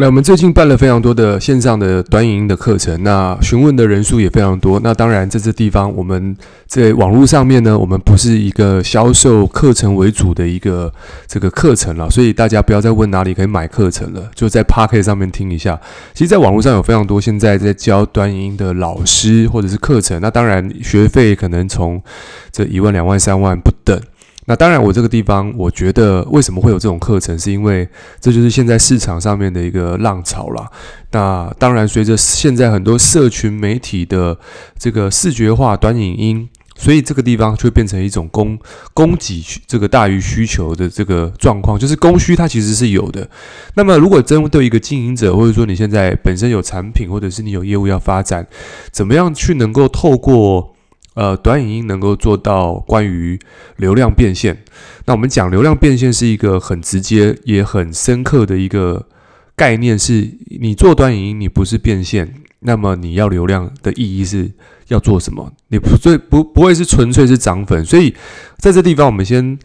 那我们最近办了非常多的线上的短影音的课程，那询问的人数也非常多。那当然，在这地方我们在网络上面呢，我们不是一个销售课程为主的一个这个课程了，所以大家不要再问哪里可以买课程了，就在 Podcast 上面听一下。其实，在网络上有非常多现在在教短影音的老师或者是课程，那当然学费可能从这一万、两万、三万不。那当然，我这个地方，我觉得为什么会有这种课程，是因为这就是现在市场上面的一个浪潮啦。那当然，随着现在很多社群媒体的这个视觉化短影音，所以这个地方就会变成一种供供给这个大于需求的这个状况，就是供需它其实是有的。那么，如果针对一个经营者，或者说你现在本身有产品，或者是你有业务要发展，怎么样去能够透过呃，短影音能够做到关于流量变现。那我们讲流量变现是一个很直接也很深刻的一个概念，是你做短影音，你不是变现，那么你要流量的意义是要做什么？你不最不不会是纯粹是涨粉。所以在这地方，我们先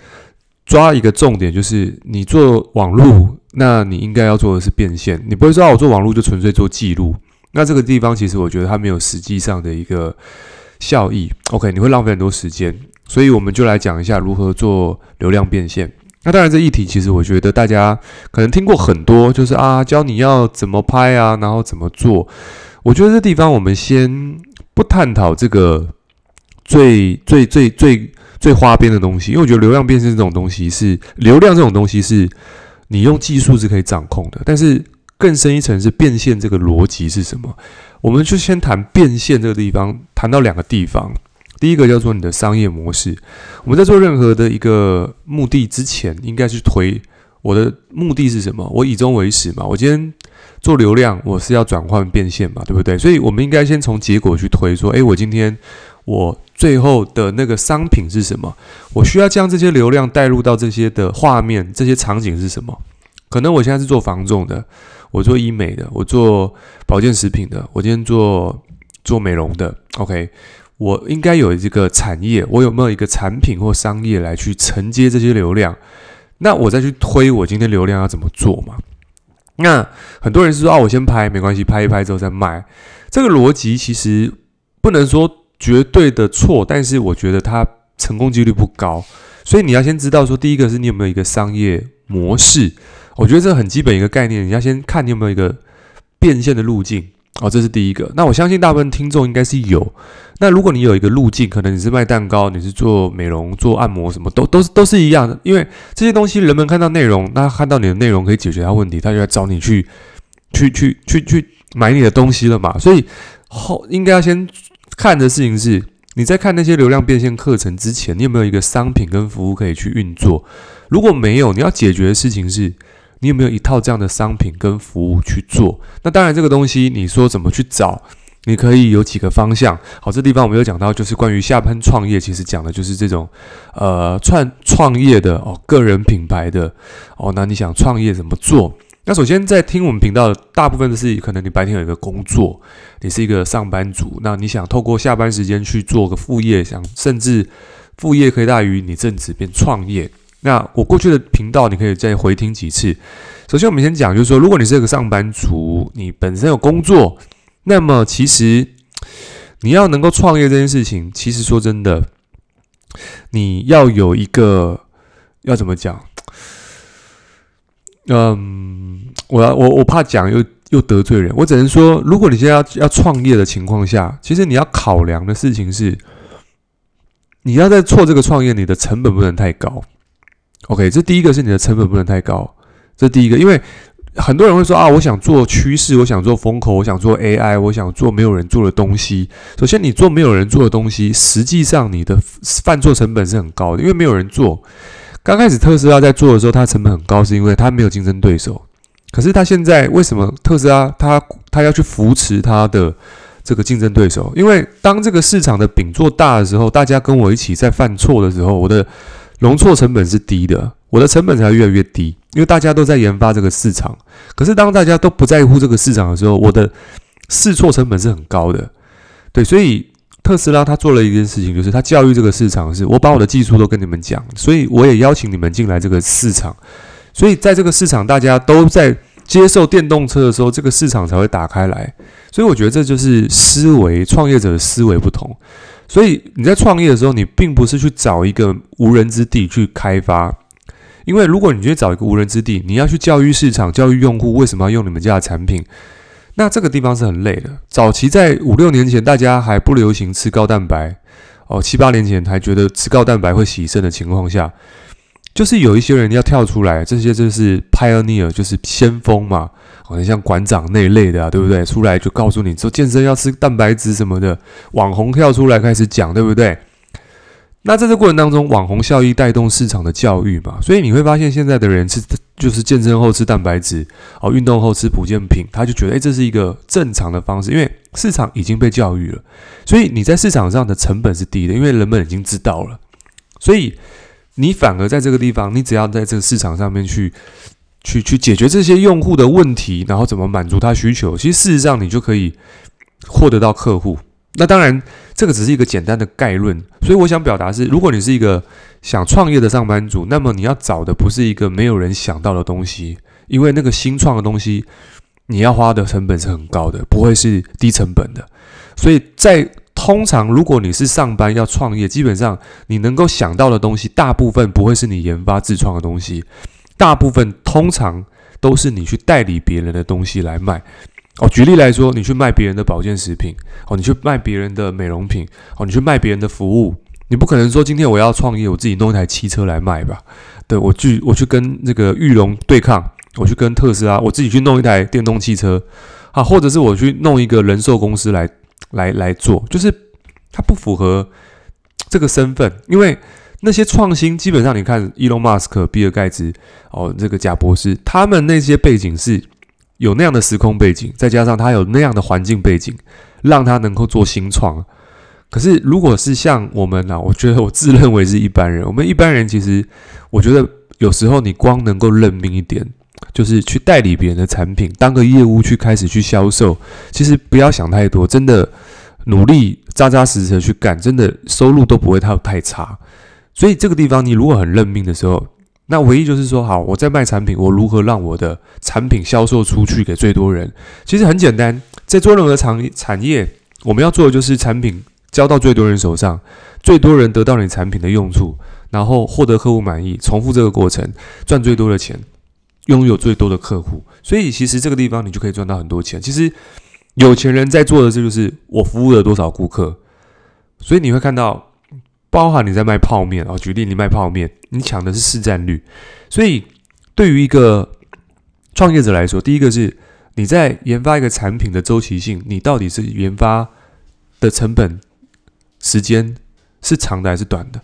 抓一个重点，就是你做网络，那你应该要做的是变现。你不会说我做网络就纯粹做记录。那这个地方其实我觉得它没有实际上的一个。效益，OK，你会浪费很多时间，所以我们就来讲一下如何做流量变现。那当然，这议题其实我觉得大家可能听过很多，就是啊，教你要怎么拍啊，然后怎么做。我觉得这地方我们先不探讨这个最最最最最花边的东西，因为我觉得流量变现这种东西是流量这种东西是你用技术是可以掌控的，但是更深一层是变现这个逻辑是什么？我们就先谈变现这个地方，谈到两个地方。第一个叫做你的商业模式。我们在做任何的一个目的之前，应该去推我的目的是什么？我以终为始嘛。我今天做流量，我是要转换变现嘛，对不对？所以，我们应该先从结果去推，说，诶，我今天我最后的那个商品是什么？我需要将这些流量带入到这些的画面，这些场景是什么？可能我现在是做房仲的。我做医美的，我做保健食品的，我今天做做美容的。OK，我应该有这个产业，我有没有一个产品或商业来去承接这些流量？那我再去推我今天流量要怎么做嘛？那很多人是说啊，我先拍没关系，拍一拍之后再卖。这个逻辑其实不能说绝对的错，但是我觉得它成功几率不高。所以你要先知道说，第一个是你有没有一个商业模式。我觉得这很基本一个概念，你要先看你有没有一个变现的路径哦，这是第一个。那我相信大部分听众应该是有。那如果你有一个路径，可能你是卖蛋糕，你是做美容、做按摩，什么都都是都是一样的。因为这些东西，人们看到内容，那看到你的内容可以解决他问题，他就来找你去去去去去买你的东西了嘛。所以后应该要先看的事情是，你在看那些流量变现课程之前，你有没有一个商品跟服务可以去运作？如果没有，你要解决的事情是。你有没有一套这样的商品跟服务去做？那当然，这个东西你说怎么去找？你可以有几个方向。好，这地方我们有讲到，就是关于下班创业，其实讲的就是这种呃创创业的哦，个人品牌的哦。那你想创业怎么做？那首先在听我们频道的大部分的是，可能你白天有一个工作，你是一个上班族，那你想透过下班时间去做个副业，想甚至副业可以大于你正职变创业。那我过去的频道，你可以再回听几次。首先，我们先讲，就是说，如果你是一个上班族，你本身有工作，那么其实你要能够创业这件事情，其实说真的，你要有一个要怎么讲？嗯，我要我我怕讲又又得罪人，我只能说，如果你现在要要创业的情况下，其实你要考量的事情是，你要在做这个创业，你的成本不能太高。OK，这第一个是你的成本不能太高，这第一个，因为很多人会说啊，我想做趋势，我想做风口，我想做 AI，我想做没有人做的东西。首先，你做没有人做的东西，实际上你的犯错成本是很高的，因为没有人做。刚开始特斯拉在做的时候，它成本很高，是因为它没有竞争对手。可是它现在为什么特斯拉它它要去扶持它的这个竞争对手？因为当这个市场的饼做大的时候，大家跟我一起在犯错的时候，我的。容错成本是低的，我的成本才会越来越低，因为大家都在研发这个市场。可是当大家都不在乎这个市场的时候，我的试错成本是很高的。对，所以特斯拉他做了一件事情，就是他教育这个市场，是我把我的技术都跟你们讲，所以我也邀请你们进来这个市场。所以在这个市场大家都在接受电动车的时候，这个市场才会打开来。所以我觉得这就是思维，创业者的思维不同。所以你在创业的时候，你并不是去找一个无人之地去开发，因为如果你去找一个无人之地，你要去教育市场、教育用户为什么要用你们家的产品，那这个地方是很累的。早期在五六年前，大家还不流行吃高蛋白，哦，七八年前还觉得吃高蛋白会洗肾的情况下，就是有一些人要跳出来，这些就是 pioneer，就是先锋嘛。好像像馆长那一类的啊，对不对？出来就告诉你说健身要吃蛋白质什么的，网红跳出来开始讲，对不对？那在这过程当中，网红效益带动市场的教育嘛，所以你会发现现在的人吃就是健身后吃蛋白质，哦，运动后吃保健品，他就觉得诶，这是一个正常的方式，因为市场已经被教育了，所以你在市场上的成本是低的，因为人们已经知道了，所以你反而在这个地方，你只要在这个市场上面去。去去解决这些用户的问题，然后怎么满足他需求？其实事实上你就可以获得到客户。那当然，这个只是一个简单的概论。所以我想表达是，如果你是一个想创业的上班族，那么你要找的不是一个没有人想到的东西，因为那个新创的东西，你要花的成本是很高的，不会是低成本的。所以在通常，如果你是上班要创业，基本上你能够想到的东西，大部分不会是你研发自创的东西。大部分通常都是你去代理别人的东西来卖哦。举例来说，你去卖别人的保健食品哦，你去卖别人的美容品哦，你去卖别人的服务，你不可能说今天我要创业，我自己弄一台汽车来卖吧？对，我去，我去跟那个玉龙对抗，我去跟特斯拉，我自己去弄一台电动汽车啊，或者是我去弄一个人寿公司来来来做，就是它不符合这个身份，因为。那些创新基本上，你看，伊隆马斯克、比尔盖茨，哦，这个贾博士，他们那些背景是有那样的时空背景，再加上他有那样的环境背景，让他能够做新创。可是，如果是像我们呢、我觉得我自认为是一般人。我们一般人其实，我觉得有时候你光能够认命一点，就是去代理别人的产品，当个业务去开始去销售，其实不要想太多，真的努力扎扎实实的去干，真的收入都不会太太差。所以这个地方，你如果很认命的时候，那唯一就是说，好，我在卖产品，我如何让我的产品销售出去给最多人？其实很简单，在做任何产产业，我们要做的就是产品交到最多人手上，最多人得到你产品的用处，然后获得客户满意，重复这个过程，赚最多的钱，拥有最多的客户。所以其实这个地方你就可以赚到很多钱。其实有钱人在做的这就是我服务了多少顾客，所以你会看到。包含你在卖泡面哦，举例你卖泡面，你抢的是市占率。所以对于一个创业者来说，第一个是你在研发一个产品的周期性，你到底是研发的成本时间是长的还是短的？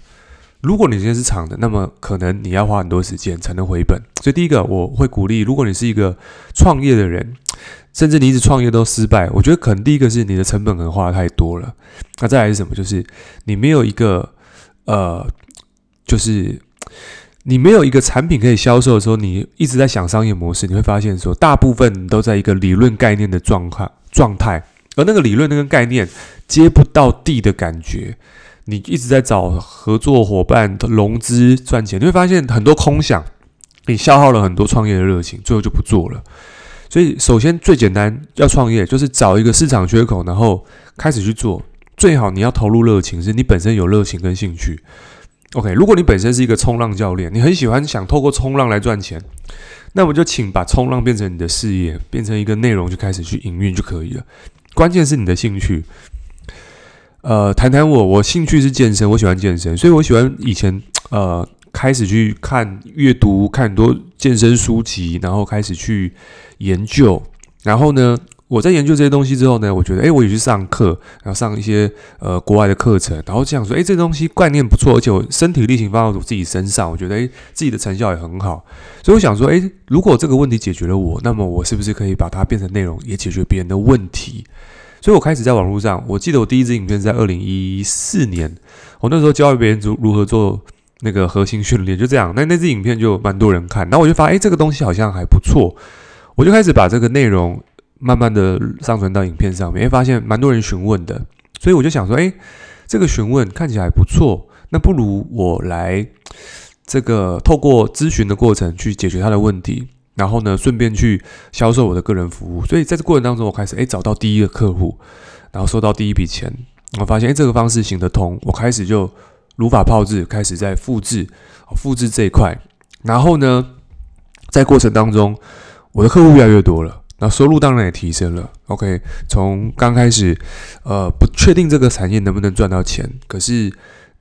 如果你时间是长的，那么可能你要花很多时间才能回本。所以第一个我会鼓励，如果你是一个创业的人，甚至你一直创业都失败，我觉得可能第一个是你的成本可能花的太多了。那再来是什么？就是你没有一个。呃，就是你没有一个产品可以销售的时候，你一直在想商业模式，你会发现说，大部分都在一个理论概念的状况状态，而那个理论那个概念接不到地的感觉，你一直在找合作伙伴融资赚钱，你会发现很多空想，你消耗了很多创业的热情，最后就不做了。所以，首先最简单要创业，就是找一个市场缺口，然后开始去做。最好你要投入热情，是你本身有热情跟兴趣。OK，如果你本身是一个冲浪教练，你很喜欢想透过冲浪来赚钱，那我就请把冲浪变成你的事业，变成一个内容，就开始去营运就可以了。关键是你的兴趣。呃，谈谈我，我兴趣是健身，我喜欢健身，所以我喜欢以前呃开始去看阅读，看很多健身书籍，然后开始去研究，然后呢。我在研究这些东西之后呢，我觉得，诶，我也去上课，然后上一些呃国外的课程，然后这样说，诶，这东西概念不错，而且我身体力行放到我自己身上，我觉得，诶，自己的成效也很好，所以我想说，诶，如果这个问题解决了我，那么我是不是可以把它变成内容，也解决别人的问题？所以我开始在网络上，我记得我第一支影片是在二零一四年，我那时候教别人如如何做那个核心训练，就这样，那那支影片就蛮多人看，然后我就发现，诶，这个东西好像还不错，我就开始把这个内容。慢慢的上传到影片上面，诶，发现蛮多人询问的，所以我就想说，诶，这个询问看起来不错，那不如我来这个透过咨询的过程去解决他的问题，然后呢，顺便去销售我的个人服务。所以在这过程当中，我开始诶找到第一个客户，然后收到第一笔钱。我发现诶这个方式行得通，我开始就如法炮制，开始在复制，复制这一块。然后呢，在过程当中，我的客户越来越多了。那收入当然也提升了。OK，从刚开始，呃，不确定这个产业能不能赚到钱，可是，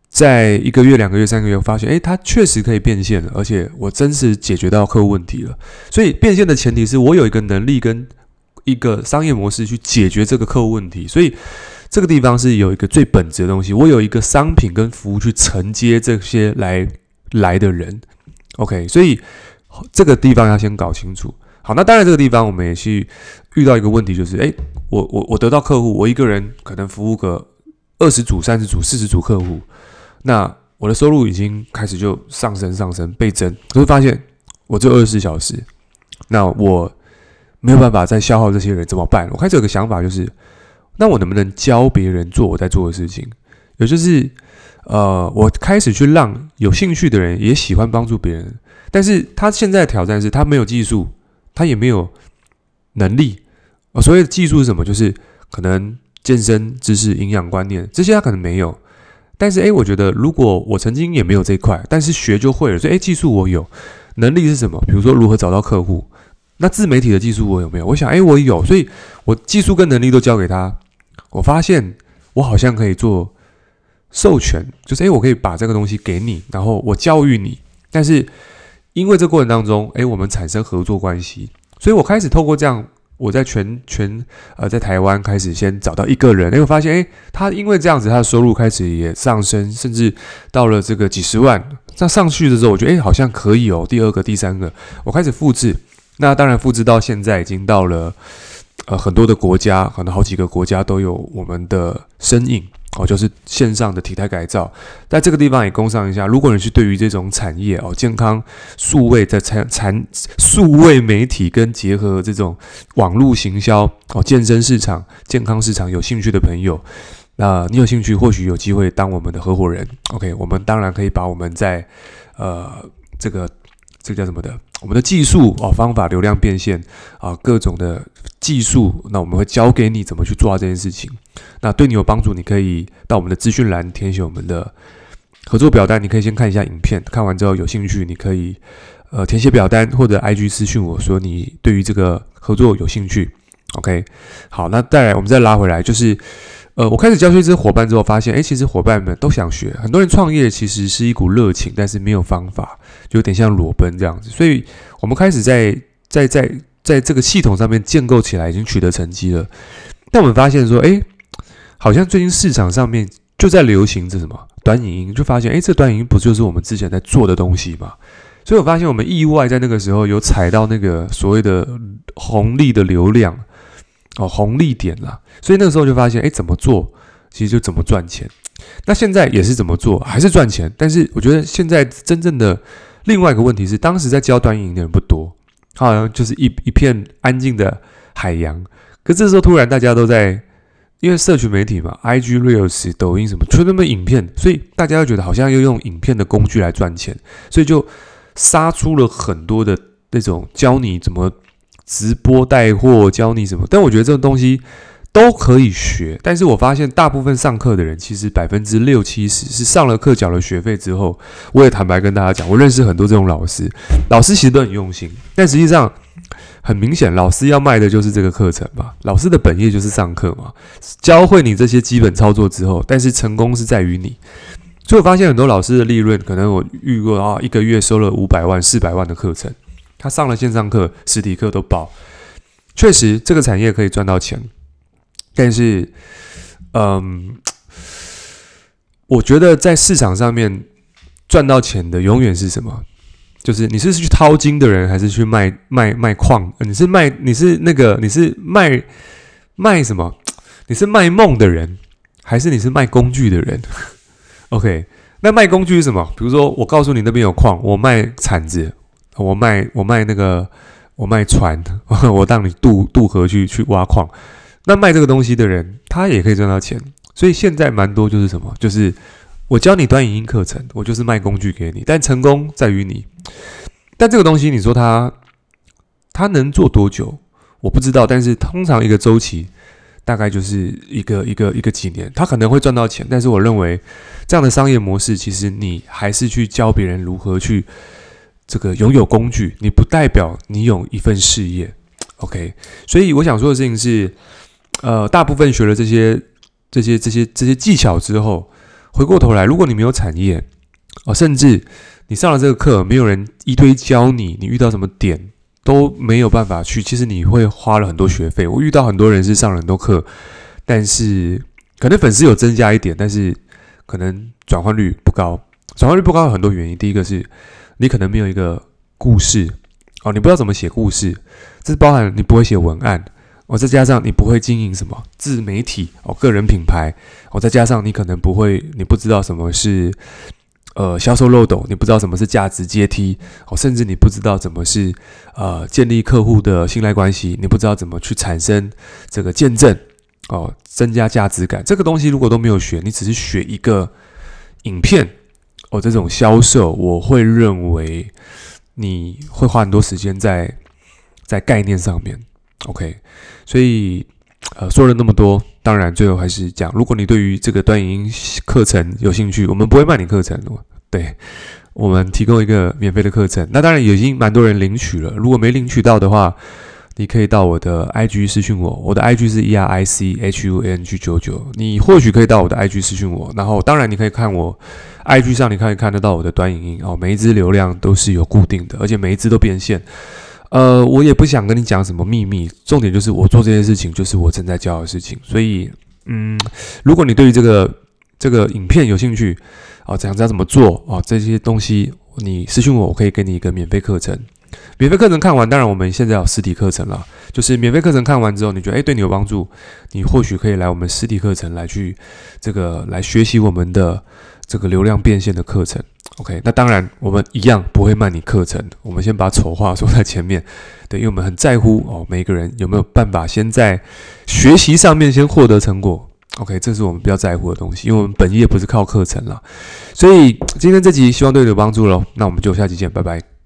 在一个月、两个月、三个月，发现，诶，它确实可以变现了，而且我真是解决到客户问题了。所以，变现的前提是我有一个能力跟一个商业模式去解决这个客户问题。所以，这个地方是有一个最本质的东西，我有一个商品跟服务去承接这些来来的人。OK，所以这个地方要先搞清楚。好，那当然这个地方我们也去遇到一个问题，就是诶，我我我得到客户，我一个人可能服务个二十组、三十组、四十组客户，那我的收入已经开始就上升、上升、倍增，可是发现我只有二十四小时，那我没有办法再消耗这些人怎么办？我开始有个想法，就是那我能不能教别人做我在做的事情？也就是呃，我开始去让有兴趣的人也喜欢帮助别人，但是他现在的挑战是他没有技术。他也没有能力哦。所谓的技术是什么？就是可能健身知识、营养观念这些，他可能没有。但是，诶，我觉得如果我曾经也没有这一块，但是学就会了。所以，诶，技术我有，能力是什么？比如说如何找到客户。那自媒体的技术我有没有？我想，诶，我有。所以我技术跟能力都交给他。我发现我好像可以做授权，就是诶，我可以把这个东西给你，然后我教育你。但是。因为这过程当中，诶，我们产生合作关系，所以我开始透过这样，我在全全呃在台湾开始先找到一个人，诶，我发现，诶，他因为这样子，他的收入开始也上升，甚至到了这个几十万。那上去的时候，我觉得，诶，好像可以哦。第二个、第三个，我开始复制。那当然，复制到现在已经到了呃很多的国家，可能好几个国家都有我们的身影。哦，就是线上的体态改造，在这个地方也工商一下。如果你是对于这种产业哦，健康数位的产产数位媒体跟结合这种网络行销哦，健身市场、健康市场有兴趣的朋友，那、你有兴趣，或许有机会当我们的合伙人。OK，我们当然可以把我们在呃这个这个叫什么的，我们的技术哦、方法、流量变现啊、各种的。技术，那我们会教给你怎么去做这件事情。那对你有帮助，你可以到我们的资讯栏填写我们的合作表单。你可以先看一下影片，看完之后有兴趣，你可以呃填写表单或者 IG 私讯我说你对于这个合作有兴趣。OK，好，那再来我们再拉回来，就是呃我开始教学这些伙伴之后，发现诶，其实伙伴们都想学。很多人创业其实是一股热情，但是没有方法，就有点像裸奔这样子。所以我们开始在在在。在这个系统上面建构起来，已经取得成绩了。但我们发现说，诶，好像最近市场上面就在流行这什么短影音，就发现，诶，这短影音不就是我们之前在做的东西吗？所以我发现我们意外在那个时候有踩到那个所谓的红利的流量哦，红利点了。所以那个时候就发现，诶，怎么做其实就怎么赚钱。那现在也是怎么做还是赚钱，但是我觉得现在真正的另外一个问题是，当时在教短影音的人不多。好像就是一一片安静的海洋，可这时候突然大家都在，因为社群媒体嘛，IG Reels、抖音什么，全都是影片，所以大家又觉得好像要用影片的工具来赚钱，所以就杀出了很多的那种教你怎么直播带货，教你什么。但我觉得这种东西。都可以学，但是我发现大部分上课的人，其实百分之六七十是上了课缴了学费之后，我也坦白跟大家讲，我认识很多这种老师，老师其实都很用心，但实际上很明显，老师要卖的就是这个课程嘛，老师的本业就是上课嘛，教会你这些基本操作之后，但是成功是在于你，所以我发现很多老师的利润，可能我遇过啊，一个月收了五百万、四百万的课程，他上了线上课、实体课都爆，确实这个产业可以赚到钱。但是，嗯，我觉得在市场上面赚到钱的永远是什么？就是你是去淘金的人，还是去卖卖卖矿？你是卖你是那个你是卖卖什么？你是卖梦的人，还是你是卖工具的人？OK，那卖工具是什么？比如说，我告诉你那边有矿，我卖铲子，我卖我卖那个我卖船，我带你渡渡河去去挖矿。那卖这个东西的人，他也可以赚到钱。所以现在蛮多就是什么，就是我教你端影音课程，我就是卖工具给你，但成功在于你。但这个东西，你说它它能做多久？我不知道，但是通常一个周期大概就是一个一个一个几年，它可能会赚到钱。但是我认为这样的商业模式，其实你还是去教别人如何去这个拥有工具，你不代表你有一份事业。OK，所以我想说的事情是，呃，大部分学了这些这些这些这些技巧之后，回过头来，如果你没有产业，哦，甚至你上了这个课，没有人一堆教你，你遇到什么点？都没有办法去，其实你会花了很多学费。我遇到很多人是上了很多课，但是可能粉丝有增加一点，但是可能转换率不高。转换率不高有很多原因，第一个是你可能没有一个故事哦，你不知道怎么写故事，这是包含你不会写文案哦，再加上你不会经营什么自媒体哦，个人品牌哦，再加上你可能不会，你不知道什么是。呃，销售漏斗，你不知道什么是价值阶梯哦，甚至你不知道怎么是呃建立客户的信赖关系，你不知道怎么去产生这个见证哦，增加价值感。这个东西如果都没有学，你只是学一个影片哦，这种销售，我会认为你会花很多时间在在概念上面。OK，所以呃说了那么多。当然，最后还是讲，如果你对于这个端影音课程有兴趣，我们不会卖你课程，对，我们提供一个免费的课程。那当然已经蛮多人领取了，如果没领取到的话，你可以到我的 IG 私讯我，我的 IG 是 E R I C H U N G 九九，你或许可以到我的 IG 私讯我，然后当然你可以看我 IG 上，你可以看得到我的短影音哦，每一支流量都是有固定的，而且每一支都变现。呃，我也不想跟你讲什么秘密，重点就是我做这件事情就是我正在教的事情，所以，嗯，如果你对于这个这个影片有兴趣，啊，想知道怎么做啊，这些东西你私信我，我可以给你一个免费课程。免费课程看完，当然我们现在有实体课程了，就是免费课程看完之后，你觉得诶对你有帮助，你或许可以来我们实体课程来去这个来学习我们的这个流量变现的课程。OK，那当然，我们一样不会卖你课程。我们先把丑话说在前面，对，因为我们很在乎哦，每个人有没有办法先在学习上面先获得成果。OK，这是我们比较在乎的东西，因为我们本业不是靠课程了。所以今天这集希望对你有帮助喽。那我们就下期见，拜拜。